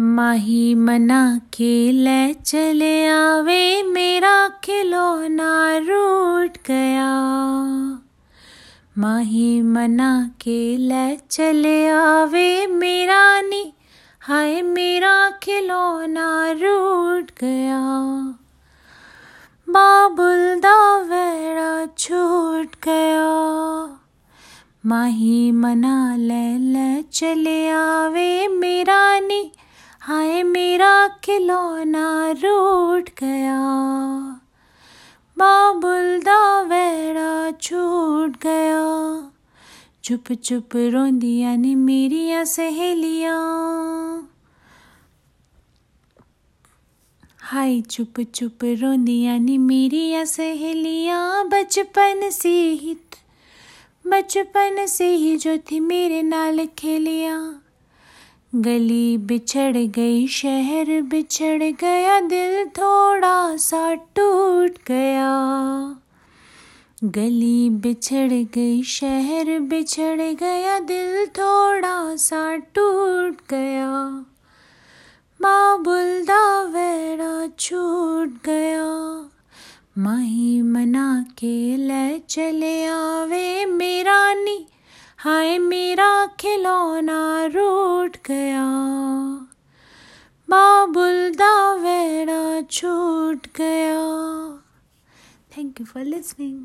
माही मना के ले चले आवे, मेरा खिलौना रूठ गया। माही मना के ले चले आवे, मेरा नी, हाय मेरा खिलौना रूठ गया। बाबुल दा वेड़ा छूट गया। माही मना ले ले चले आवे, मेरा नी हाय मेरा खिलौना रूठ गया। बाबुल दा वेड़ा छूट गया। चुप चुप रोंदिया नी मेरिया सहेलियाँ। हाय चुप चुप रोंदिया नी मेरिया सहेलियाँ। बचपन से ही, बचपन से ही जो थी मेरे नाल खेलिया। गली बिछड़ गई, शहर बिछड़ गया, दिल थोड़ा सा टूट गया। गली बिछड़ गई, शहर बिछड़ गया, दिल थोड़ा सा टूट गया। बाबुल दा वेड़ा छूट गया। माही मना के ले चले आवे, मेरा नी हाय मेरा खिलौना रूठ गया। बाबुल दावेड़ा छूट गया। Thank you for listening